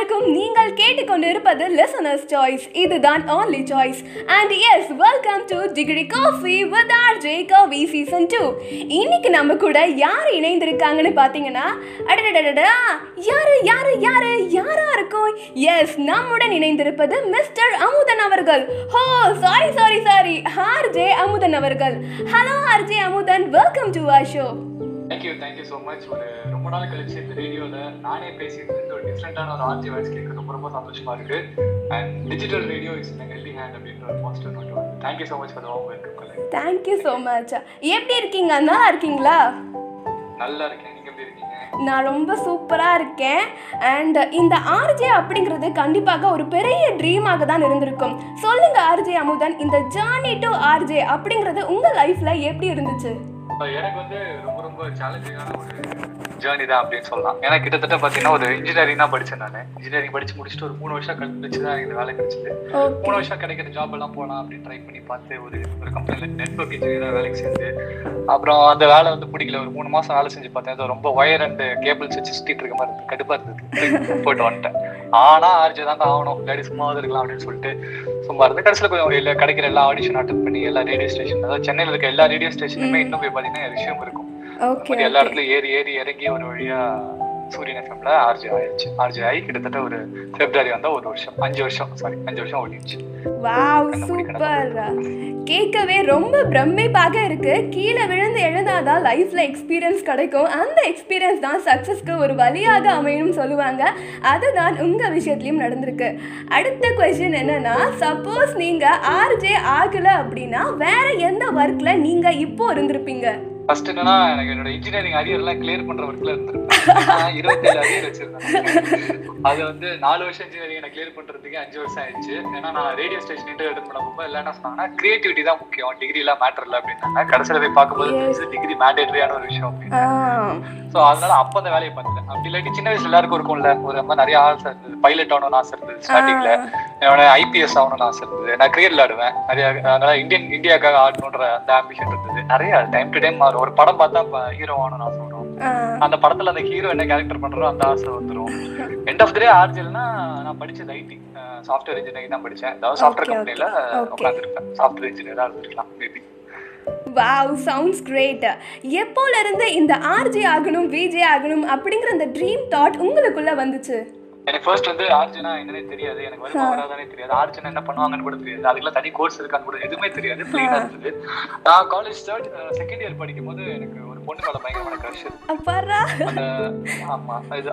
எல்லாருக்கும் நீங்கள் கேட்டுக்கொண்டிருப்பது லிசனர்ஸ் சாய்ஸ் இதுதான் only choice and yes welcome to degree coffee with R J coffee season two இன்னைக்கு நம்ம கூட யார் இணைந்திருக்காங்கன்னு பார்த்தீங்கன்னா அடடடடா யாரு யாரு யாரு யாரா இருக்கும் எஸ் நம்முடன் இணைந்திருப்பது மிஸ்டர் அமுதன் அவர்கள். ஹோ sorry sorry sorry R J Amudhan அவர்கள். Hello R J Amudhan. Welcome to our show thank you thank you so much ஒரு ரொம்ப நாள் கழிச்சு இந்த ரேடியோவில் நானே பேசிட்டு இருந்து ஒரு டிஃப்ரெண்டான ஒரு ஆர்ஜி வாய்ஸ் கேட்க ரொம்ப ரொம்ப சந்தோஷமா இருக்கு. And digital radio is in healthy hand அப்படின்ற ஒரு பாசிட்டிவ் நோட் வருது thank you so much for welcome thank you so much எப்படி இருக்கீங்க? நல்லா இருக்கீங்களா? நல்லா இருக்கேன். நீங்க எப்படி இருக்கீங்க? நான் ரொம்ப சூப்பராக இருக்கேன். அண்ட் இந்த ஆர்ஜே அப்படிங்கிறது கண்டிப்பாக ஒரு பெரிய ட்ரீமாக தான் இருந்திருக்கும். சொல்லுங்க ஆர்ஜே அமுதன் இந்த ஜார்னி டு ஆர்ஜே அப்படிங்கிறது உங்கள் லைஃப்பில் எப்படி இருந்துச்சு? எனக்கு வந்து ரொம்ப ரொம்ப சேலஞ்சிங்கான ஒரு ஜேர்னி தான் அப்படின்னு சொல்லலாம். ஏன்னா கிட்டத்தட்ட பார்த்தீங்கன்னா ஒரு இன்ஜினியரிங் தான் படிச்சேன் நான். இன்ஜினியரிங் படிச்சு முடிச்சுட்டு ஒரு மூணு வருஷம் கழிச்சு தான் எனக்கு வேலை கிடைச்சது. மூணு வருஷம் கிடைக்கிற ஜாப் எல்லாம் போகலாம் அப்படின்னு ட்ரை பண்ணி பார்த்து ஒரு ஒரு கம்பெனியில் நெட்ஒர்க் இன்ஜினியராக வேலைக்கு சேர்ந்து அப்புறம் அந்த வேலை வந்து பிடிக்கல. ஒரு மூணு மாசம் வேலை செஞ்சு பார்த்தேன். அது ரொம்ப ஒயர் அண்ட் கேபிள்ஸ் வச்சு சுத்திட்டு இருக்க மாதிரி இருக்கு கடுப்பா இருந்தது. போயிட்டு வந்துட்டேன். ஆனா ஆர்ஜி தான் ஆகணும். இல்லாடி சும்மாவது இருக்கலாம் அப்படின்னு சொல்லிட்டு சும்மா இருந்து கடைசியில் கொஞ்சம் இல்லை கிடைக்கிற எல்லா ஆடிஷன் அட்டன் பண்ணி எல்லா ரேடியோ ஸ்டேஷன் அதாவது சென்னையில் இருக்க எல்லா ரேடியோ ஸ்டேஷனுமே இன்னும் போய் பார்த்தீங்கன்னா விஷயம் இருக்கும். எல்லா இடத்துலயும் ஏறி ஏறி இறங்கி ஒரு வழியா சூரியன் எஃப்எம்ல ஆர்ஜி ஆயிடுச்சு ஆர்ஜி ஆகி கிட்டத்தட்ட ஒரு பிப்ரவரி வந்தா ஒரு வருஷம். அஞ்சு வருஷம் சாரி அஞ்சு வருஷம் ஓடிடுச்சு. வாவ் சூப்பர் கேட்கவே ரொம்ப பிரமிப்பாக இருக்கு. கீழே விழுந்து எழுந்தாதான் லைஃப்ல எக்ஸ்பீரியன்ஸ் கிடைக்கும். அந்த எக்ஸ்பீரியன்ஸ் தான் சக்ஸஸ்க்கு ஒரு வழியாக அமையும் சொல்லுவாங்க. அதுதான் உங்க விஷயத்துலயும் நடந்திருக்கு. அடுத்த கொஸ்டின் என்னன்னா சப்போஸ் நீங்க ஆர்ஜே ஆகல அப்படின்னா வேற எந்த ஒர்க்ல நீங்க இப்போ இருந்திருப்பீங்க? ஃபர்ஸ்ட் என்னன்னா எனக்கு என்னோட இன்ஜினியரிங் அரியர் எல்லாம் கிளியர் பண்ற ஒர்க்ல இருந்திருப்பேன். இருபத்தேழு அரியர் வச்சிருந்தேன். அது வந்து நாலு வருஷம் இன்ஜினியரிங் எனக்கு கிளியர் பண்றதுக்கு அஞ்சு வருஷம் ஆயிடுச்சு. ஏன்னா நான் ரேடியோ ஸ்டேஷன் இன்டர்வியூ அட்டன் பண்ணும்போது எல்லாம் என்ன சொன்னாங்கன்னா கிரியேட்டிவிட்டி தான் முக்கியம். டிகிரி எல்லாம் மேட்டர் இல்லை அப்படின்னாங்க. கடைசியில போய் பார்க்கும்போது டிகிரி மேண்டேட்டரியான ஒரு விஷயம் அப்படின்னு. சோ அதனால அப்ப அந்த வேலையை பார்த்துட்டேன். அப்படி இல்லாட்டி சின்ன வயசுல எல்லாருக்கும் இருக்கும்ல. ஒரு ரொம்ப நிறைய ஆசை இருந்தது பைலட் ஆகணும்னு ஆசை இருந்தது ஸ்டார்டிங்ல என்னோட ஐபிஎஸ் ஆகணும்னு ஆசை இருந்தது. நான் கிரிக்கெட் விளையாடுவேன். நிறைய அதனால இந்தியன் இந்தியாக்காக ஆடணுன்ற அந்த ஆம்பிஷன் இருந்தது. நிறைய டைம் டு டைம் மாறும். ஒரு படம் பார்த்தா ஹீரோ ஆகணும்னு ஆசை வரும் அந்த படத்துல அந்த ஹீரோ என்ன கேரக்டர் பண்றோ அந்த ஆசை வந்துரும். எண்ட் ஆஃப் த டே ஆர்ஜில்னா நான் படிச்சது ஐடி சாஃப்ட்வேர் இன்ஜினியரிங் தான் படிச்சேன். அதாவது சாஃப்ட்வேர் கம்பெனில okay. உட்காந்துருப்பேன் சாஃப்ட்வேர் இன்ஜினியரா இருந்திருக்கலாம் மேபி வாவ் சவுண்ட்ஸ் கிரேட் எப்போல இருந்து இந்த ஆர்ஜே ஆகணும் விஜே ஆகணும் அப்படிங்கிற அந்த ட்ரீம் தாட் உங்களுக்குள்ள வந்துச்சு? எனக்கு ஃபர்ஸ்ட் வந்து ஆர்ஜினா என்னன்னே தெரியாது. எனக்கு வருமா வராதானே தெரியாது. ஆர்ஜினா என்ன பண்ணுவாங்கன்னு கூட தெரியாது. அதுக்கெல்லாம் தனி கோர்ஸ் இருக்கான்னு கூட எதுவுமே தெரியாது. பிளெயினா இருந்தது. நான் காலேஜ் தேர்ட் செகண்ட் இயர் படிக்கும் போது எனக்கு ஒரு பொண்ணு மேல பயங்கரமான க்ரஷ் ஆமா இது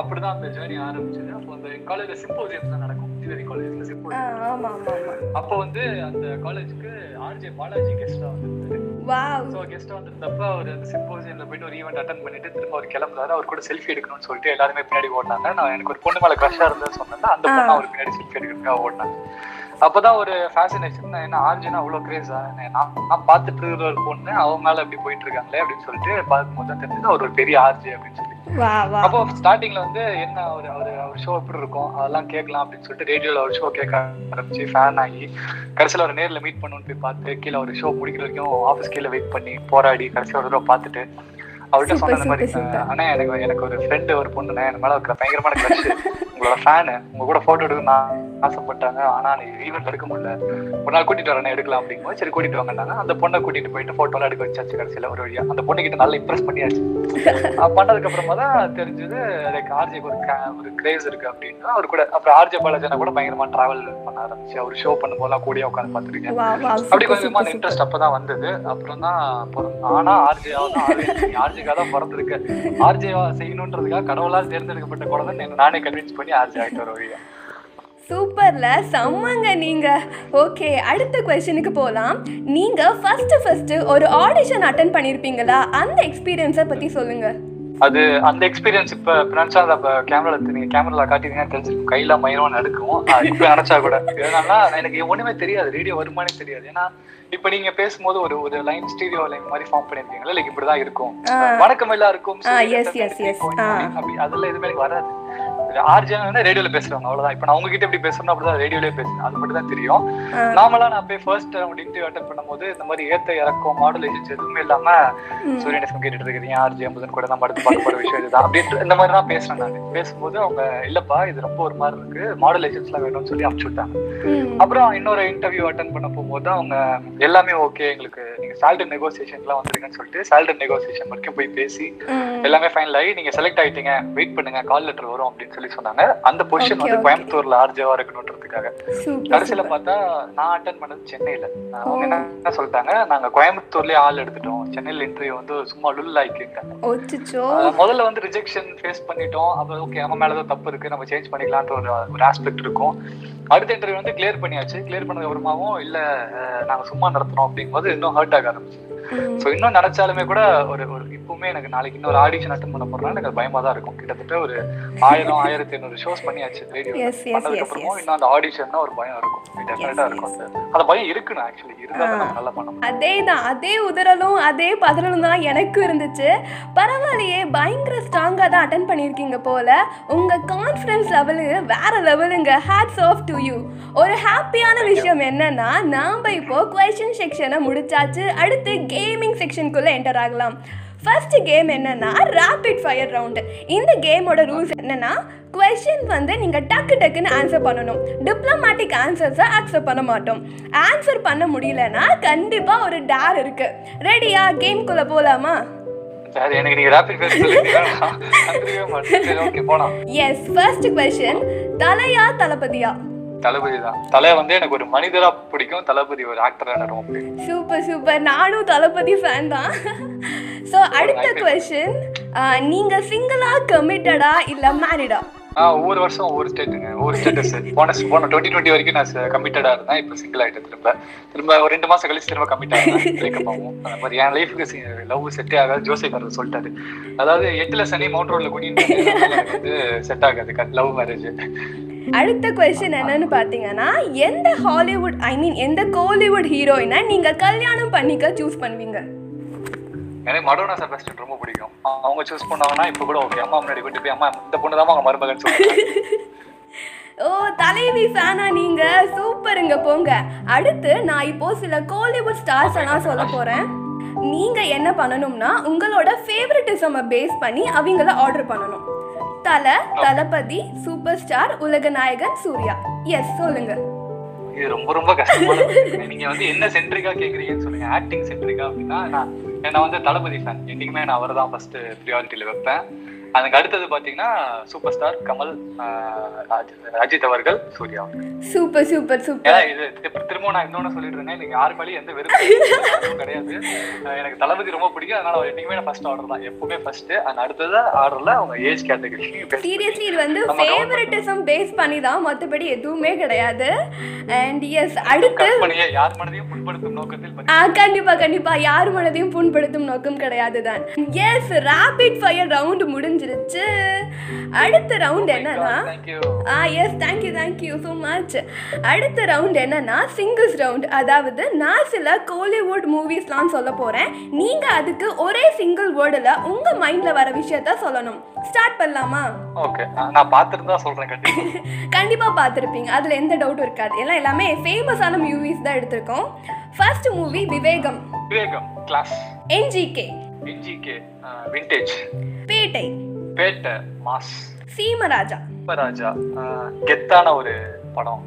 அப்படிதான் அந்த ஜேர்னி ஆரம்பிச்சது. அப்போ அந்த காலேஜ்ல சிம்போசியம் தான் நடக்கும். இன்ஜினியரிங் காலேஜ்ல சிம்போசியம் அப்போ வந்து அந்த காலேஜுக்கு ஆர்ஜே பாலாஜி கெஸ்டா வாவ் ஸோ கெஸ்ட் வந்திருந்தப்ப அவர் அந்த சிம்போசியம்ல போயிட்டு ஒரு ஈவெண்ட் அட்டன் பண்ணிட்டு திரும்ப அவர் கிளம்புறாரு. அவர் கூட செல்ஃபி எடுக்கணும்னு சொல்லிட்டு எல்லாருமே பின்னாடி ஓடினாங்க. நான் எனக்கு ஒரு பொண்ணு மேல க்ரஷா இருந்தேன்னு சொன்னேன் அந்த பொண்ணு அவர் பின்னாடி செல்ஃபி எடுக்கிறதுக்காக ஓடினாங்க. அப்பதான் ஒரு ஃபேசினேஷன் என்ன ஆர்ஜினா அவ்வளவு கிரேஸா நான் நான் பார்த்துட்டு இருக்கிற ஒரு பொண்ணு அவங்க மேல அப்படி போயிட்டு இருக்காங்களே அப்படின்னு சொல்லிட்டு பார்க்கும்போது தான் தெரிஞ்சது அவர் ஒரு பெரிய ஆர்ஜி அப்படின்னு சொல்லி. அப்போ ஸ்டார்டிங்ல வந்து என்ன அவர் அவர் அவர் ஷோ எப்படி இருக்கும்? அதெல்லாம் கேட்கலாம் அப்படின்னு சொல்லிட்டு ரேடியோல ஒரு ஷோ கேட்க ஆரம்பிச்சு ஃபேன் ஆகி கடைசியில் ஒரு நேர்ல மீட் பண்ணணும்னு போய் பார்த்து கீழே ஒரு ஷோ முடிக்கிற வரைக்கும் ஆஃபீஸ் கீழே வெயிட் பண்ணி போராடி கடைசியில் ஒரு தடவை பார்த்துட்டு அவர்கிட்ட சொன்ன மாதிரி. அண்ணா எனக்கு எனக்கு ஒரு ஃப்ரெண்டு ஒரு பொண்ணுண்ணே என் மேல இருக்கிற பயங்கரமான கிரஷ் உங்களோட ஃபேனு உங்க கூட போட்டோ எடுக்கணும்னு ஆசைப்பட்டாங்க. ஆனா நீ ஈவெண்ட் எடுக்க முடியல. ஒரு நாள் கூட்டிட்டு வரேன் எடுக்கலாம் அப்படிங்கும்போது சரி கூட்டிட்டு வாங்கன்னாங்க. அந்த பொண்ணை கூட்டிட்டு போயிட்டு போட்டோலாம் எடுக்க வச்சாச்சு கடைசியில ஒரு வழியா. அந்த பொண்ணு கிட்ட நல்லா இம்ப்ரெஸ் பண்ணியாச்சு. பண்ணதுக்கு அப்புறமா தான் தெரிஞ்சது லைக் ஆர்ஜேக்கு ஒரு ஒரு கிரேஸ் இருக்கு அப்படின்னா அவர் கூட அப்புறம் ஆர்ஜே பாலாஜனா கூட பயங்கரமா டிராவல் பண்ண ஆரம்பிச்சு. அவர் ஷோ பண்ணும்போதெல்லாம் கூடயே உட்காந்து வா அப்படி கொஞ்சமா அந்த இன்ட்ரெஸ்ட் அப்பதான் வந்தது. அப்புறம் தான் ஆனா ஆர்ஜே ஆர்ஜேக்கா தான் பிறந்திருக்க. ஆர்ஜே செய்யணுன்றதுக்காக கடவுளால் தேர்ந்தெடுக்கப்பட்ட குழந்தை நானே கன்வின்ஸ் பண்ணி ஆர்ஜே ஆகிட்டு வர வழியா சூப்பர்ல செம்மங்க நீங்க. ஓகே அடுத்த கொஸ்டினுக்கு போகலாம் நீங்க ஃபர்ஸ்ட் ஃபர்ஸ்ட் ஒரு ஆடிஷன் அட்டன் பண்ணிருப்பீங்களா? அந்த எக்ஸ்பீரியன்ஸை பத்தி சொல்லுங்க. அது அந்த எக்ஸ்பீரியன்ஸ் இப்ப நினைச்சா அதை இப்ப கேமரால நீங்க கேமரால காட்டினீங்கன்னா தெரிஞ்சிருக்கும். கையில மயிரும் நடக்கும். இப்ப நினைச்சா கூட. எதனால எனக்கு ஒண்ணுமே தெரியாது. ரேடியோ வருமானே தெரியாது. ஏன்னா இப்ப நீங்க பேசும்போது ஒரு ஒரு லைன் ஸ்டீரியோ லைன் மாதிரி ஃபார்ம் பண்ணிருக்கீங்களா லைக் இப்படிதான் இருக்கும். வணக்கம் எல்லாருக்கும் அதெல்லாம் எதுவுமே எனக்கு வராது. ஆர்ஜினா வந்து ரேடியோல பேசுறவங்க அவ்வளவுதான் இப்ப நான் உங்ககிட்ட எப்படி பேசுறேன் அப்படிதான் ரேடியோலயே பேசுறேன் அது மட்டும் தான் தெரியும். நார்மலா நான் போய் ஃபர்ஸ்ட் ரவுண்ட் இன்டர்வியூ அட்டன் பண்ணும்போது இந்த மாதிரி ஏத்த இறக்கம் மாடுலேஷன்ஸ் எதுவுமே இல்லாம ம். சூரியன் எஃப்எம் கேட்டுட்டு இருக்கிறீங்க ஆர்ஜி அம்பதன் கூட தான் படுத்து போற விஷயம் இதுதான் அப்படின்ட்டு இந்த மாதிரி தான் பேசுறேன் நான் பேசும்போது அவங்க இல்லப்பா இது ரொம்ப ஒரு மாதிரி இருக்கு மாடுலேஷன்ஸ் எல்லாம் வேணும்னு சொல்லி அனுப்பிச்சு விட்டாங்க. அப்புறம் இன்னொரு இன்டர்வியூ அட்டன் பண்ண போகும்போது அவங்க எல்லாமே ஓகே எங்களுக்கு நீங்க சேலரி நெகோசியேஷன்லாம் வந்துருங்கன்னு சொல்லிட்டு சேலரி நெகோசியேஷன் வரைக்கும் போய் பேசி. எல்லாமே ஃபைனல் ஆகி நீங்க செலக்ட் ஆயிட்டீங்க வெயிட் பண்ணுங்க கால் லெட்டர் வரும் அப்படின்னு சொல்லி சொன்னாங்க. அந்த பொசிஷன் வந்து. கோயம்புத்தூர்ல ஆர்ஜேவா இருக்கணுன்றதுக்காக. சூப்பர் கடைசியில பார்த்தா நான் அட்டன் பண்ணது சென்னையில. அவங்க என்ன சொல்லிட்டாங்க நாங்க கோயம்புத்தூர்லயே ஆள் எடுத்துட்டோம். சென்னையில இன்டர்வியூ வந்து சும்மா லுல் ஆயிக்கிட்டாங்க முதல்ல வந்து ரிஜெக்ஷன் ஃபேஸ் பண்ணிட்டோம். அப்ப ஓகே நம்ம மேல ஏதோ தப்பு இருக்கு. நம்ம சேஞ்ச் பண்ணிக்கலான்ற ஒரு ஒரு ஆஸ்பெக்ட் இருக்கும். அடுத்த இன்டர்வியூ வந்து கிளியர் பண்ணியாச்சு. கிளியர் பண்ணது அப்புறமாவும் இல்ல நாங்க சும்மா நடத்துறோம். அப்படிங்கும்போது இன்னும் ஹர்ட் ஆக ஆரம்பிச்சு. ஸோ இன்னும் நினைச்சாலுமே கூட ஒரு ஒரு இப்பவுமே எனக்கு நாளைக்கு இன்னொரு ஆடிஷன் அட்டன் பண்ண போறேன்னா எனக்கு பயமா தான் இருக்கும். கிட்டத்தட்ட ஒரு ஆயிரம் ஆயிரத்தி ஐநூறு ஷோஸ் பண்ணியாச்சு ரேடியோ பண்ணதுக்கு அப்புறமும். இன்னும் அந்த ஆடிஷன் ஒரு பயம் இருக்கும். டெஃபினட்டா. இருக்கும் அந்த- பயம் இருக்குண்ணா ஆக்சுவலி இருந்தா நல்லா பண்ண அதே தான். அதே உதறலும் அதே பதறலும் தான் எனக்கும் இருந்துச்சு. பரவாயில்லையே பயங்கர ஸ்ட்ராங்காக தான் அட்டன் பண்ணியிருக்கீங்க போல. உங்கள் கான்ஃபிடன்ஸ் லெவலு வேற லெவலுங்க ஹேட்ஸ் ஆஃப் டு யூ ஒரு ஹாப்பியான விஷயம் என்னன்னா நாம் இப்போ கொஷின் செக்ஷனை முடிச்சாச்சு. அடுத்து கேமிங் செக்ஷனுக்குள்ளே என்டர் ஆகலாம். ஃபர்ஸ்ட் கேம் என்னன்னா ரேபிட் ஃபயர் ரவுண்டு இந்த கேமோட ரூல்ஸ் என்னன்னா கொஷின் வந்து நீங்கள் டக்கு டக்குன்னு ஆன்சர் பண்ணணும். டிப்ளமேட்டிக் ஆன்சர்ஸை அக்செப்ட் பண்ண மாட்டோம். ஆன்சர் பண்ண முடியலன்னா கண்டிப்பாக ஒரு டேர் இருக்கு. ரெடியா கேம்குள்ளே போகலாமா எஸ் ஃபர்ஸ்ட் கொஷின் தலையா தளபதியா? தளபதி தான் தலை வந்து எனக்கு ஒரு மனிதரா பிடிக்கும். தளபதி ஒரு ஆக்டரா ரொம்ப சூப்பர் சூப்பர் நானும் தளபதி ஃபேன் தான். ஸோ அடுத்த கொஷின் நீங்கள் சிங்கிளா கமிட்டடா இல்லை மேரிடா ஒவ்வொரு வருஷம் ஒவ்வொரு ஸ்டேட்டுங்க ஒவ்வொரு ஸ்டேட்டஸ் போன போன டுவெண்ட்டி டுவெண்ட்டி வரைக்கும் நான் கமிட்டடா இருந்தேன். இப்போ சிங்கிள் ஆயிட்டேன் திரும்ப. திரும்ப ஒரு ரெண்டு மாசம் கழிச்சு திரும்ப கமிட் ஆகும் பிரேக்கப் ஆகும். அந்த மாதிரி என் லைஃபுக்கு லவ் செட்டே ஆகாது. ஜோசியக்காரர் சொல்லிட்டாரு. அதாவது எட்டுல சனி மவுண்ட் ரோட்ல குடின்னு வந்து செட் ஆகாது. லவ் மேரேஜ் அடுத்த கொஸ்டின் என்னன்னு பார்த்தீங்கன்னா எந்த ஹாலிவுட் ஐ மீன் எந்த கோலிவுட் ஹீரோயினை நீங்கள் கல்யாணம் பண்ணிக்க சூஸ் பண்ணுவீங்க? எனக்கு மடோனா செபஸ்டின் ரொம்ப பிடிக்கும். அவங்க சூஸ் பண்ணாங்கன்னா இப்போ கூட ஓகே அம்மா முன்னாடி கூட்டு போய் அம்மா இந்த பொண்ணு தான் அவங்க மருமகன் சொல்லுவாங்க ஓ தலைவி ஃபேனா நீங்க? சூப்பருங்க போங்க. அடுத்து நான் இப்போ சில கோலிவுட் ஸ்டார்ஸ் எல்லாம் சொல்ல போறேன். நீங்க என்ன பண்ணணும்னா உங்களோட ஃபேவரட்டிசமை பேஸ் பண்ணி அவங்கள ஆர்டர் பண்ணணும். தலை தளபதி சூப்பர் ஸ்டார் உலக நாயகன் சூர்யா. எஸ் சொல்லுங்க. இது ரொம்ப ரொம்ப கஷ்டமான. நீங்க வந்து என்ன சென்ட்ரிக்கா கேக்குறீங்கன்னு சொல்லுங்க. ஆக்டிங் சென்ட்ரிக்கா அப்படின்னா நான் என்னை வந்து தளபதி ஃபேன் என்னைக்குமே நான் அவர் தான் ஃபர்ஸ்ட் ப்ரியாரிட்டியில் வைப்பேன். அதுக்கு அடுத்தது பாத்தீங்கன்னா சூப்பர் ஸ்டார் கமல் அஜித் அவர்கள் சூர்யா சூப்பர் சூப்பர் சூப்பர். இது திரும்ப நான் இன்னொன்னு சொல்லிட்டு இருந்தேன். யாரு மேலேயும் எந்த வெறுப்பும் கிடையாது. எனக்கு தளபதி ரொம்ப பிடிக்கும். அதனால என்னைக்குமே நான் ஃபர்ஸ்ட் ஆர்டர் தான். எப்பவுமே ஃபர்ஸ்ட் அந்த அடுத்தது ஆர்டர்ல அவங்க ஏஜ் கேட்டகரி சீரியஸ்லி இது வந்து ஃபேவரட்டிசம் பேஸ் பண்ணி தான் மற்றபடி எதுவுமே கிடையாது. அண்ட் எஸ் அடுத்து யார் மனதையும் புண்படுத்தும் நோக்கத்தில் கண்டிப்பா கண்டிப்பா. யார் மனதையும் புண்படுத்தும் நோக்கம் கிடையாது தான் எஸ் ரேபிட் ஃபயர் ரவுண்ட் முடிஞ்சிருச்சு. அடுத்த ரவுண்ட் என்னன்னா thank you ah yes thank you thank you so much அடுத்த ரவுண்ட் என்னன்னா சிங்கிள்ஸ் ரவுண்ட் அதாவது நான் சில கோலிவுட் மூவிஸ்லாம் சொல்ல போறேன். நீங்க அதுக்கு ஒரே சிங்கிள் வேர்டில் உங்க மைண்ட்ல வர விஷயத்த சொல்லணும். ஸ்டார்ட் பண்ணலாமா? ஓகே நான் பார்த்துட்டு சொல்றேன் கண்டிப்பா. கண்டிப்பா பார்த்துருப்பீங்க. அதுல எந்த டவுட்டும் இருக்காது. எல்லாம் எல்லாமே ஃபேமஸான மூவிஸ் தான் எடுத்திருக்கோம். First movie Vivegam. Vivegam class NGK NGK vintage Petta. Petta mass. Seemaraja. ராஜா கெத்தான ஒரு படம்.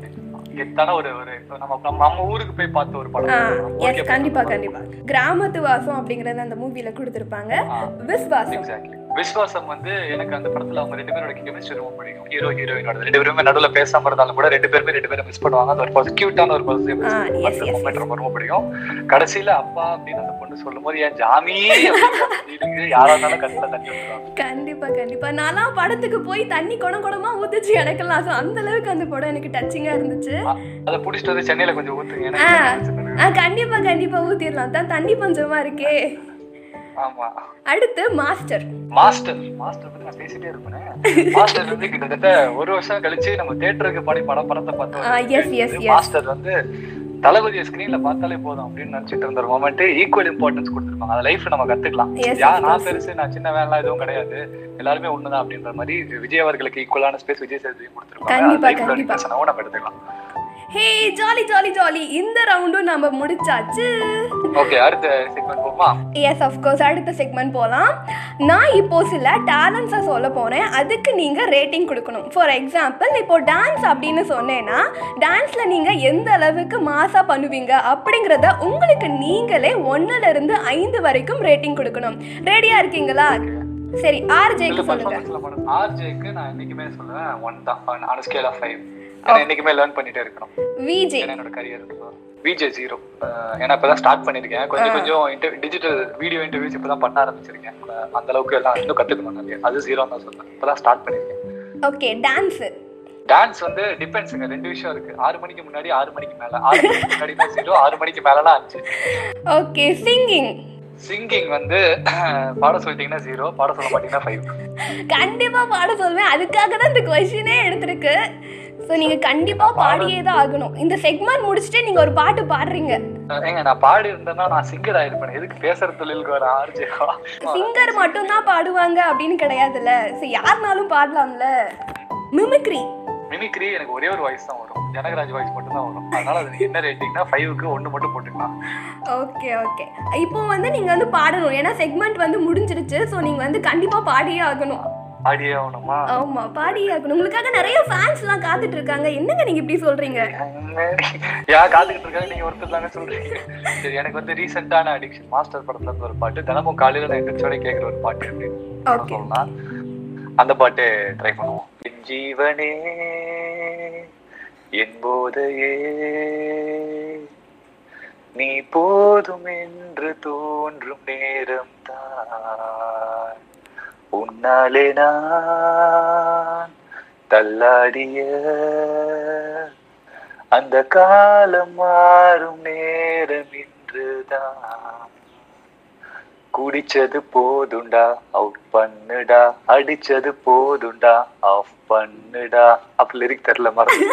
கெத்தான ஒரு ஒரு நம்ம நம்ம ஊருக்கு போய் பார்த்த ஒரு படம். எஸ் கண்டிப்பா கண்டிப்பா. கிராமத்து வாசம் அப்படிங்கறது அந்த மூவில கொடுத்திருப்பாங்க. விஸ்வாசம். எக்ஸாக்ட்லி விஸ்வாசம் வந்து எனக்கு அந்த படத்துல அவங்க ரெண்டு பேரோட கெமிஸ்ட்ரி ரொம்ப பிடிக்கும். ஹீரோ ஹீரோயினோட ரெண்டு பேருமே நடுவுல பேசாம இருந்தாலும் கூட ரெண்டு பேருமே ரெண்டு பேரும் மிஸ் பண்ணுவாங்க. அந்த ஒரு கியூட்டான ஒரு மூமெண்ட் ரொம்ப ரொம்ப பிடிக்கும். கடைசியில அப்பா அப்படின்னு அந்த பொண்ணு சொல்லும் போது என் ஜாமி யாரா இருந்தாலும் கண்ணுல தண்ணி கண்டிப்பா கண்டிப்பா. நான்லாம் படத்துக்கு போய் தண்ணி குடம் குடமா ஊத்துச்சு எனக்கெல்லாம். So, அந்த அளவுக்கு அந்த படம் எனக்கு டச்சிங்கா இருந்துச்சு. அதை புடிச்சிட்டு வந்து சென்னையில கொஞ்சம் ஊத்துங்க. எனக்கு கண்டிப்பா கண்டிப்பா ஊத்திடலாம். தான் தண்ணி பஞ்சமா இருக்கே. அடுத்து மாஸ்டர். மாஸ்டர். மாஸ்டர் பத்தி நான் பேசிட்டே இருப்பேன். மாஸ்டர் வந்து கிட்டத்தட்ட ஒரு வருஷம் கழிச்சு நம்ம தேட்டருக்கு படி படம் படத்தை பார்த்தோம். மாஸ்டர் வந்து தளபதியை ஸ்கிரீன்ல பார்த்தாலே போதும் அப்படின்னு நினைச்சிட்டு இருந்த மொமெண்ட் ஈக்குவல் இம்பார்ட்டன்ஸ் கொடுத்துருப்பாங்க. அந்த லைஃப் நம்ம கத்துக்கலாம். யா நான். பெருசு நான் சின்ன வேலை எதுவும் கிடையாது. எல்லாருமே ஒண்ணுதான் அப்படின்ற மாதிரி விஜய் அவர்களுக்கு ஈக்குவலான ஸ்பேஸ் விஜய் கொடுத்துருப்பாங்க. கண்டிப்பா, லைஃப்ல கண்டிப்பா. நம்ம எடுத்துக்கலாம். ஹே ஜாலி ஜாலி ஜாலி இந்த ரவுண்டும் நம்ம முடிச்சாச்சு. ஓகே அடுத்த செக்மெண்ட் போமா எஸ் அஃப்கோர்ஸ் அடுத்த செக்மெண்ட் போகலாம் நான் இப்போ சில டேலண்ட்ஸை சொல்ல போகிறேன் அதுக்கு நீங்கள் ரேட்டிங் கொடுக்கணும். ஃபார் எக்ஸாம்பிள் இப்போ டான்ஸ் அப்படின்னு சொன்னேன்னா டான்ஸில் நீங்கள் எந்த அளவுக்கு மாசாக பண்ணுவீங்க அப்படிங்கிறத உங்களுக்கு நீங்களே ஒன்றுல இருந்து ஐந்து வரைக்கும் ரேட்டிங் கொடுக்கணும். ரெடியாக இருக்கீங்களா? சரி ஆர்ஜேக்கு சொல்லுங்க. ஆர்ஜேக்கு நான் என்னைக்குமே சொல்லுவேன் ஒன் தான். ஆன் ஸ்கேல் ஆஃப் ஃபைவ் ஏன்னா என்னைக்குமே லேர்ன் பண்ணிட்டே இருக்கணும். விஜே என்னோட கரியர் விஜே ஜீரோ ஏன்னா இப்பதான் ஸ்டார்ட் பண்ணிருக்கேன் கொஞ்சம் கொஞ்சம் டிஜிட்டல் வீடியோ இன்டர்வியூஸ் இப்பதான் பண்ண ஆரம்பிச்சிருக்கேன். அந்த அளவுக்கு எல்லாம் இன்னும் கத்துக்கணும் நிறைய. அது ஜீரோ தான் சொல்றேன். இப்பதான் ஸ்டார்ட் பண்ணிருக்கேன் ஓகே டான்ஸு டான்ஸ் வந்து டிபெண்ட்ஸுங்க ரெண்டு விஷயம் இருக்கு. ஆறு மணிக்கு முன்னாடி ஆறு மணிக்கு மேல. ஆறு மணிக்கு முன்னாடினா ஜீரோ ஆறு மணிக்கு மேலலாம் அஞ்சு. ஓகே சிங்கிங் சிங்கிங் வந்து பாட சொல்லிட்டீங்கன்னா ஜீரோ பாட சொல்ல மாட்டீங்கன்னா ஃபைவ் கண்டிப்பா பாட சொல்வேன். அதுக்காக தான் இந்த கொஸ்டினே எடுத்திருக்கு. ஸோ நீங்க கண்டிப்பா பாடியே தான் ஆகணும். இந்த செக்மெண்ட் முடிச்சுட்டு நீங்க ஒரு பாட்டு பாடுறீங்க. ஏங்க நான் பாடி இருந்தேன்னா நான் சிங்கர் ஆயிருப்பேன். எதுக்கு பேசுற தொழிலுக்கு வர ஆர்ஜேவா சிங்கர் மட்டும் தான் பாடுவாங்க அப்படின்னு கிடையாதுல்ல. ஸோ யாருனாலும் பாடலாம்ல. மிமிக்ரி மிமிக்ரி எனக்கு ஒரே ஒரு வாய்ஸ் தான் வரும். ஜனகராஜ் வாய்ஸ் மட்டும் தான் வரும். அதனால அது என்ன ரேட்டிங்னா ஃபைவுக்கு ஒன்று மட்டும் போட்டுக்கலாம். ஓகே ஓகே இப்போ வந்து நீங்க வந்து பாடணும். ஏன்னா செக்மெண்ட் வந்து முடிஞ்சிருச்சு. ஸோ நீங்க வந்து கண்டிப்பா பாடியே ஆகணும். ஆடியே ஆகணுமா ஆமா பாடியே ஆகணும் உங்களுக்காக நிறைய ஃபேன்ஸ் எல்லாம் காத்துட்டு இருக்காங்க என்னங்க நீங்க இப்படி சொல்றீங்க? யா காத்துக்கிட்டு இருக்காங்க? நீங்க ஒருத்தர் தானே சொல்றீங்க. சரி எனக்கு வந்து ரீசெண்டான அடிக்ஷன் மாஸ்டர் படத்துல இருந்து ஒரு பாட்டு தினமும் காலையில நான் எந்திரிச்சோட கேட்குற ஒரு பாட்டு அப்படின்னு. சொல்லலாம் அந்த பாட்டு ட்ரை பண்ணுவோம். என் ஜீவனே என் போதையே நீ போதும் என்று தோன்றும் நேரம் தான் உன்னாலே நான் தள்ளாடிய அந்த காலம் மாறும் நேரம் இன்றுதான். குடிச்சது போதுண்டா அவுட் பண்ணுடா. அடிச்சது போதுண்டா ஆஃப் பண்ணுடா. அப்ப லிரிக் தெரியல மறந்து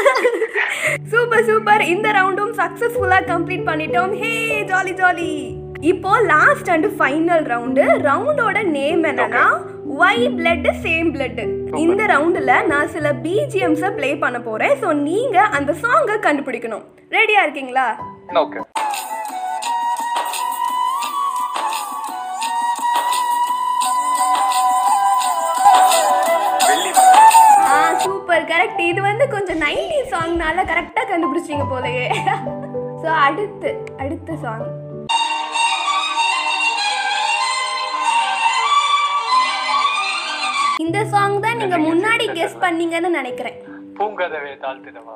சூப்பர் சூப்பர் இந்த ரவுண்டும் சக்சஸ்ஃபுல்லா கம்ப்ளீட் பண்ணிட்டோம். Hey jolly jolly. இப்போ லாஸ்ட் அண்ட் ஃபைனல் ரவுண்டு ரவுண்டோட நேம் என்னன்னா ஒய் பிளட் சேம் பிளட் இந்த ரவுண்டுல நான் சில பிஜிஎம்ஸை ப்ளே பண்ண போறேன். ஸோ நீங்க அந்த சாங்கை கண்டுபிடிக்கணும். ரெடியா இருக்கீங்களா? ஓகே சூப்பர் கரெக்ட் இது வந்து கொஞ்சம் நைன்டி சாங்னால கரெக்டா கண்டுபிடிச்சிங்க போலயே. ஸோ அடுத்து அடுத்த சாங் இந்த சாங் தான் நீங்க முன்னாடி கெஸ் பண்ணீங்கன்னு நினைக்கிறேன். பூங்கதவே தாழ்த்திடவா?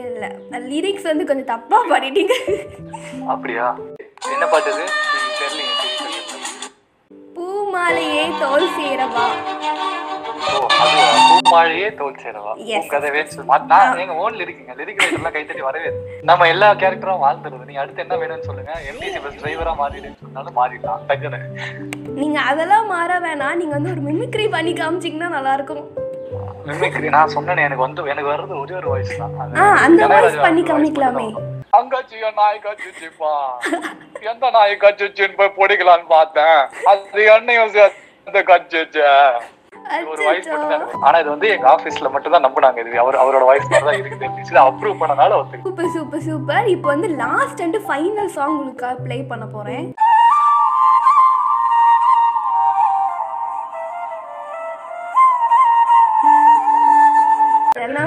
இல்ல லிரிக்ஸ் வந்து கொஞ்சம் தப்பா பாடிட்டீங்க. அப்படியா? என்ன பாட்டு இது தெரியலீங்க பூ மாலையே தோல் சேரவா? பூமாழையே தோல் சேரவா? நான் எங்க ஓன்ல இருக்கீங்க லிரிக் எல்லாம் கைத்தட்டி வரவே நம்ம எல்லா கேரக்டரும் வாழ்ந்துருது. நீங்க அடுத்து என்ன வேணும்னு சொல்லுங்க. எம்டிசி பஸ் டிரைவரா மாறிடுன்னு சொன்னாலும் மாறிடலாம். டக்குன்னு நீங்க அதெல்லாம் மாற வேணாம். நீங்க வந்து ஒரு மிமிக்ரி பண்ணி காமிச்சீங்கன்னா நல்லா இருக்கும் மிமிக்ரி நான் சொன்னேனே எனக்கு வந்து எனக்கு வர்றது ஒரே ஒரு வாய்ஸ் தான். ஆ அந்த வாய்ஸ் பண்ணி காமிக்கலாமே. அங்காச்சியா நாய் கச்சிச்சுப்பா. எந்த நாய் கச்சிச்சுன்னு போய் பிடிக்கலான்னு பார்த்தேன். அது சேர்ந்து கச்சிச்சு. ஒரு வாய்ஸ். மட்டும். ஆனா இது வந்து எங்க ஆபீஸ்ல மட்டும் தான் நம்புனாங்க. இது அவர் அவரோட வாய்ஸ் தான் இருக்குது. அப்ரூவ் பண்ணனால சூப்பர் சூப்பர் சூப்பர் இப்போ வந்து லாஸ்ட் அண்ட் ஃபைனல் சாங் உங்களுக்காக ப்ளே பண்ண போறேன்.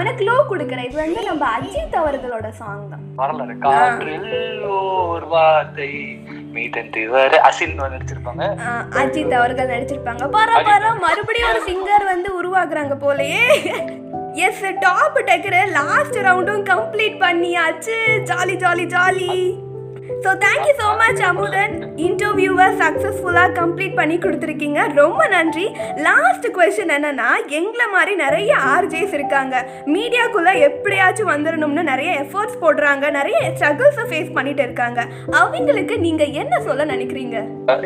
வேணா க்ளோ கொடுக்குறேன். இது வந்து நம்ம அஜித் அவர்களோட சாங் தான். வரலாறு காற்றில் ஓர் வார்த்தை மீதந்து வர அசின் நடிச்சிருப்பாங்க. அஜித் அவர்கள் நடிச்சிருப்பாங்க. பாரா பாரா மறுபடியும் ஒரு சிங்கர் வந்து உருவாக்குறாங்க போலயே. எஸ் டாப் டெக்கர் லாஸ்ட் ரவுண்டும் கம்ப்ளீட் பண்ணியாச்சு. Jolly jolly jolly. So thank you so much Amudhan இன்டர்வியூவை சக்ஸஸ்ஃபுல்லாக கம்ப்ளீட் பண்ணி கொடுத்துருக்கீங்க. ரொம்ப நன்றி. லாஸ்ட் கொஸ்டின் என்னன்னா எங்களை மாதிரி நிறைய ஆர்ஜேஸ் இருக்காங்க. மீடியாக்குள்ளே எப்படியாச்சும் வந்துடணும்னு நிறைய எஃபர்ட்ஸ் போடுறாங்க. நிறைய ஸ்ட்ரகிள்ஸை ஃபேஸ் பண்ணிட்டு இருக்காங்க. அவங்களுக்கு நீங்கள் என்ன சொல்ல நினைக்கிறீங்க?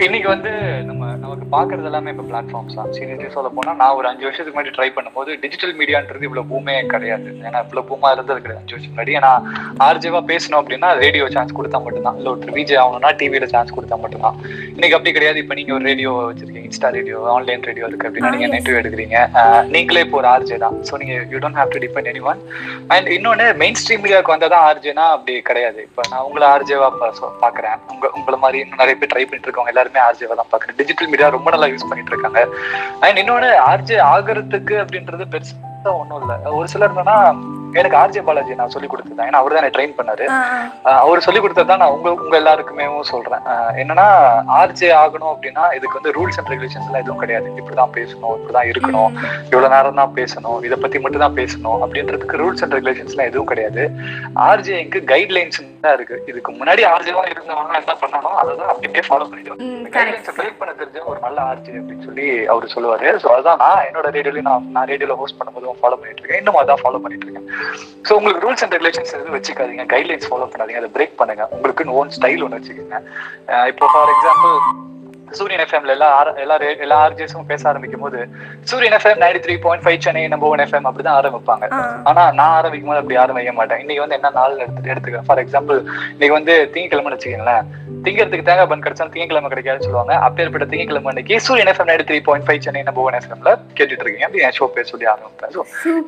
இன்னைக்கு வந்து நம்ம நமக்கு பார்க்கறது எல்லாமே இப்போ பிளாட்ஃபார்ம்ஸ் தான். சீரியஸ்லி சொல்ல போனால் நான் ஒரு அஞ்சு வருஷத்துக்கு முன்னாடி ட்ரை பண்ணும்போது டிஜிட்டல் மீடியான்றது இவ்வளோ பூமே கிடையாது. ஏன்னா இவ்வளோ பூமா இருந்தது கிடையாது. அஞ்சு வருஷம் முன்னாடி. ஏன்னா ஆர்ஜேவாக பேசணும் அப்படின்னா ரேடியோ சான்ஸ் கொடுத்தா மட்டும்தான். இல்ல ஒருத்தர் விஜய் ஆகணும்னா டிவியில சான்ஸ் கொடுத்தா மட்டும்தான். இன்னைக்கு அப்படி கிடையாது. இப்ப நீங்க ஒரு ரேடியோ வச்சிருக்கீங்க. இன்ஸ்டா ரேடியோ ஆன்லைன் ரேடியோ இருக்கு அப்படின்னா நீங்க. இன்டர்வியூ எடுக்கிறீங்க. நீங்களே இப்போ ஒரு ஆர்ஜே தான். ஸோ நீங்க you don't have to depend any one and இன்னொன்னு மெயின் ஸ்ட்ரீம் மீடியாவுக்கு வந்தா ஆர்ஜேனா அப்படி கிடையாது. இப்போ நான் உங்களை ஆர்ஜேவா பாக்குறேன். உங்க உங்களை மாதிரி இன்னும் நிறைய பேர் ட்ரை பண்ணிட்டு இருக்கவங்க எல்லாருமே ஆர்ஜேவா தான் பாக்குறேன். டிஜிட்டல் மீடியா ரொம்ப நல்லா யூஸ் பண்ணிட்டு இருக்காங்க. அண்ட் இன்னொன்னு ஆர்ஜே ஆகிறதுக்கு அப்படின்றது பெருசா ஒண்ணும் இல்ல. ஒரு சிலர் என்னன்னா எனக்கு ஆர்ஜே பாலாஜி நான் சொல்லி கொடுத்தேன் ஏன்னா அவர் தான் ட்ரெயின் பண்ணாரு. அவர் சொல்லி கொடுத்தது தான் நான் உங்க உங்க எல்லாருக்குமே சொல்றேன். என்னன்னா ஆர்ஜே ஆகணும் அப்படின்னா இதுக்கு வந்து ரூல்ஸ் அண்ட் ரெகுலேஷன்ஸ் எல்லாம் எதுவும் கிடையாது. இப்படிதான் பேசணும் இப்படிதான் இருக்கணும். இவ்வளவு நேரம் தான் பேசணும் இதை பத்தி மட்டும் தான் பேசணும் அப்படின்றதுக்கு ரூல்ஸ் அண்ட் ரெகுலேஷன்ஸ் எல்லாம் எதுவும் கிடையாது. ஆர்ஜேக்கு கைட்லைன்ஸ் தான் இருக்கு. இதுக்கு முன்னாடி ஆர்ஜேவா இருந்தவங்க என்ன பண்ணணும் அதை தான் அப்படியே ஃபாலோ பண்ணிட்டு ம், கைட்லைன்ஸ் பிரேக் பண்ண தெரிஞ்ச ஒரு நல்ல ஆர்ஜே அப்படின்னு சொல்லி அவர் சொல்லுவாரு. ஸோ அதான் நான் என்னோட ரேடியோலயும் நான் நான் ரேடியோல ஹோஸ்ட் பண்ணும்போதும் ஃபாலோ பண்ணிட்டு இருக்கேன். இன்னும் அதான் ஃபாலோ பண்ணிட்டு இருக்கேன். ஸோ உங்களுக்கு ரூல்ஸ் அண்ட் ரெகுலேஷன்ஸ் எதுவும் வச்சுக்காதீங்க. கைட்லைன்ஸ் ஃபாலோ பண்ணாதீங்க. அதை பிரேக் பண்ணுங்க. உங்களுக்கு ஓன் ஸ்டைல் ஒன்று வச்சுக்கோங்க. இப்போ ஃபார் எக்ஸாம்பிள் சூரியன் எஃப்எம்ல எல்லா எல்லா எல்லா ஆர்ஜிஎஸும் பேச ஆரம்பிக்கும் போது Suriyan FM ninety three point five Chennai number one FM அப்படிதான் ஆரம்பிப்பாங்க. ஆனா நான் ஆரம்பிக்கும் போது அப்படி ஆரம்பிக்க மாட்டேன். இன்னைக்கு வந்து என்ன நாள் எடுத்து எடுத்துக்கிறேன் ஃபார் எக்ஸாம்பிள் இன்னைக்கு வந்து திங்கக்கிழமை வச்சுக்கீங்களேன். திங்கிறதுக்கு தேங்காய் பன் கிடைச்சா திங்கக்கிழமை கிடைக்காதுன்னு சொல்லுவாங்க. அப்பேற்பட்ட திங்கக்கிழமை அன்னைக்கு Suriyan FM ninety three point five Chennai number one எஃப்எம்ல கேட்டுட்டு இருக்கீங்க அப்படி என் ஷோ பேர் சொல்லி ஆரம்பிப்பேன். ஸோ.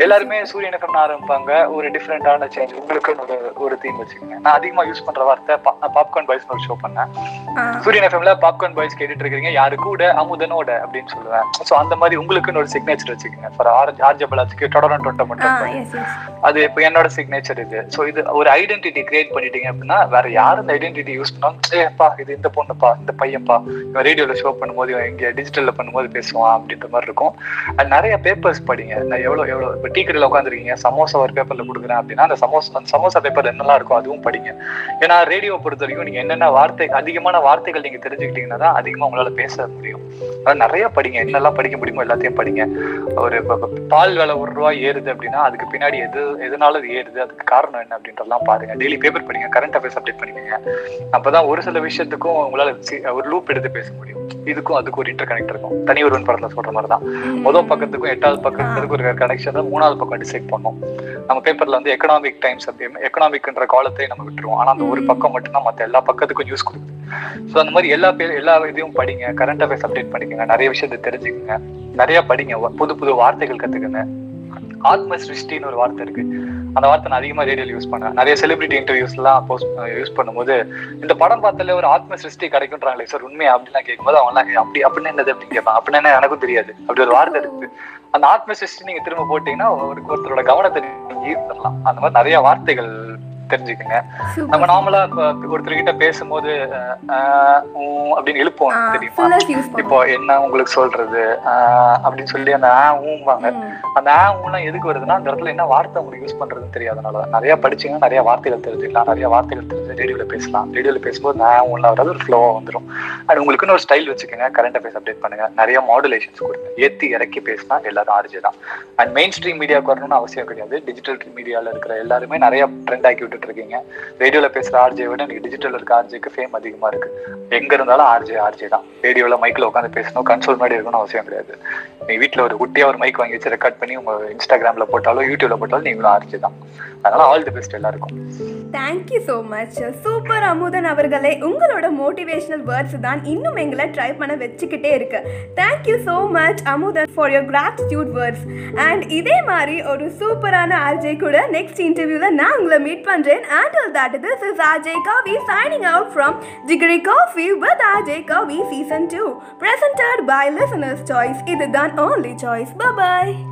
எல்லாருமே சூரியன் எஃப்எம் ஆரம்பிப்பாங்க. ஒரு டிஃப்ரெண்டான சேஞ்ச் உங்களுக்குன்னு ஒரு ஒரு தீம் வச்சுக்கோங்க. நான் அதிகமா யூஸ் பண்ற வார்த்தை பாப்கார்ன் பாய்ஸ் ஒரு ஷோ பண்ணேன். சூரியன் எஃப்எம்ல பாப்கார்ன் பாய்ஸ் கேட்டுட்டு இருக்கீங்க யாரு கூட அமுதனோட அப்படின்னு சொல்லுவேன். சோ அந்த மாதிரி உங்களுக்குன்னு ஒரு சிக்னேச்சர் வச்சுக்கோங்க. ஃபார் ஆர்ஜ் ஆர்ஜபலாச்சுக்கு டொடரன் டொட்ட மட்டும். அது இப்போ என்னோட சிக்னேச்சர் இது. சோ இது ஒரு ஐடென்டிட்டி கிரியேட் பண்ணிட்டீங்க அப்படின்னா வேற யாரும் இந்த ஐடென்டிட்டி யூஸ் பண்ணாலும் ஏப்பா இது இந்த பொண்ணுப்பா இந்த பையன்ப்பா இவன் ரேடியோல ஷோ பண்ணும்போது இவன் இங்க டிஜிட்டல்ல பண்ணும்போது பேசுவான் அப்படின்ற மாதிரி இருக்கும். அது நிறைய பேப்பர்ஸ் படிங்க. நான் எவ்வளவு எவ்வளவு இப்போ டீ கடையில் உட்காந்துருக்கீங்க சமோசா ஒரு பேப்பர்ல கொடுக்குறேன் அப்படின்னா அந்த சமோசா அந்த சமோசா பேப்பர் என்னெல்லாம் இருக்கும் அதுவும் படிங்க. ஏன்னா ரேடியோ பொறுத்த வரைக்கும் நீங்க என்னென்ன வார்த்தை அதிகமான வார்த்தைகள் நீங்க தெரிஞ்சுக்கிட்டீங்கன்னா தான் அதிகமா உங்களால பேச முடியும். அதாவது நிறைய படிங்க. என்னெல்லாம் படிக்க முடியுமோ எல்லாத்தையும் படிங்க. ஒரு பால் விலை ஒரு ரூபாய் ஏறுது அப்படின்னா அதுக்கு பின்னாடி எது எதனால அது ஏறுது அதுக்கு காரணம் என்ன அப்படின்றதெல்லாம் பாருங்க. டெய்லி பேப்பர் படிங்க. கரண்ட் அஃபேர்ஸ் அப்டேட் பண்ணிக்கோங்க. அப்பதான் ஒரு சில விஷயத்துக்கும் உங்களால ஒரு லூப் எடுத்து பேச முடியும். இதுக்கும் அதுக்கும் ஒரு இன்டர் கனெக்ட் இருக்கும். தனி ஒருவன் படத்துல சொல்ற மாதிரி தான். ம். முதல் பக்கத்துக்கும் எட்டாவது பக்கத்துக்கும் இருக்கிற கனெக்ஷன் தான் மூணாவது பக்கம் டிசைட் பண்ணோம். நம்ம பேப்பர்ல வந்து எக்கனாமிக் டைம்ஸ் எக்கனாமிக்ன்ற காலத்தை நம்ம விட்டுருவோம். ஆனா அந்த ஒரு பக்கம் மட்டும்தான் மத்த எல்லா பக்கத்துக்கும் நியூஸ் கொடுக்குது. ஸோ அந்த மாதிரி எல்லா பேர் எல்லா இதையும் படிங்க. கரண்ட் அஃபேர்ஸ் அப்டேட் பண்ணிக்கோங்க நிறைய விஷயத்தை தெரிஞ்சுக்கங்க. நிறைய படிங்க. புது புது வார்த்தைகள் கத்துக்கங்க. ஆத்ம சிருஷ்டின்னு ஒரு வார்த்தை இருக்கு. அந்த வார்த்தை நான் அதிகமா ரேடியோல யூஸ் பண்ணேன் நிறைய செலிபிரிட்டி இன்டர்வியூஸ் எல்லாம் போஸ்ட் யூஸ் பண்ணும்போது இந்த படம் பார்த்தாலே ஒரு ஆத்ம சிருஷ்டி கிடைக்கும்ன்றாங்களே சார் உண்மையா நான் கேட்கும்போது அவங்க எல்லாம், அப்படி அப்படின்னு என்னது? அப்படின்னு கேட்பேன் அப்படின்னு என்ன எனக்கும் தெரியாது. அப்படி ஒரு வார்த்தை இருக்கு. அந்த ஆத்ம சிருஷ்டி நீங்க திரும்ப போட்டீங்கன்னா ஒரு ஒருத்தரோட கவனத்தை நீங்க ஈர்த்தரலாம் அந்த மாதிரி நிறைய வார்த்தைகள் தெரிஞ்சுக்கங்க. நம்ம நார்மலா இப்ப ஒருத்தர்கிட்ட பேசும்போது அப்படின்னு எழுப்போம் தெரியுமா? இப்போ என்ன உங்களுக்கு சொல்றது? அப்படின்னு சொல்லி அந்த ஆ ஊம்பாங்க. அந்த ஆ ஊலாம் எதுக்கு வருதுன்னா அந்த இடத்துல என்ன வார்த்தை உங்களுக்கு யூஸ் பண்றதுன்னு தெரியாதனால நிறைய படிச்சீங்கன்னா நிறைய வார்த்தைகள் தெரிஞ்சுக்கலாம். நிறைய வார்த்தைகள் தெரிஞ்சு ரேடியோல பேசலாம். ரேடியோல பேசும்போது ஆ ஊலாம் வராது ஒரு ஃப்ளோவா வந்துடும் அது உங்களுக்குன்னு ஒரு ஸ்டைல் வச்சுக்கோங்க. கரண்ட் அஃபேர்ஸ் அப்டேட் பண்ணுங்க. நிறைய மாடுலேஷன்ஸ் கொடுங்க. ஏத்தி இறக்கி பேசினா எல்லாரும் ஆர்ஜி தான். அண்ட் மெயின் ஸ்ட்ரீம் மீடியாவுக்கு வரணும்னு அவசியம் கிடையாது. டிஜிட்டல் மீடியால இருக்கிற எல்லாருமே நிறைய ட்ரெண்ட் ஆக்கி கேட்டுட்டு இருக்கீங்க ரேடியோல பேசுற ஆர்ஜே விட நீங்க டிஜிட்டல் இருக்க ஆர்ஜேக்கு ஃபேம் அதிகமா இருக்கு. எங்க இருந்தாலும் ஆர்ஜே ஆர்ஜே தான். ரேடியோல மைக்ல உட்காந்து பேசணும். கன்சோல் மாதிரி இருக்கணும்னு அவசியம் கிடையாது. நீங்க வீட்ல ஒரு குட்டியா ஒரு மைக் வாங்கி வச்சு ரெக்கார்ட் பண்ணி உங்க இன்ஸ்டாகிராம்ல போட்டாலும் யூடியூப்ல போட்டாலும் நீங்களும் ஆர்ஜே தான். அதனால ஆல் தி பெஸ்ட் எல்லாருக்கும். Thank you so much super Amudhan அவர்களே உங்களோட மோட்டிவேஷனல் வேர்ட்ஸ் தான் இன்னும் எங்களை ட்ரை பண்ண வச்சுக்கிட்டே இருக்கு. Thank you so much Amudhan for your gratitude words and இதே மாதிரி ஒரு சூப்பரான ஆர்ஜே கூட நெக்ஸ்ட் இன்டர்வியூவில் நான் உங்களை மீட் பண்ணுறேன் Children, until that, this is Ajay Kavi signing out from Jiggery Coffee with Ajay Kavi Season 2, presented by Listener's Choice. It's the only choice. Bye bye.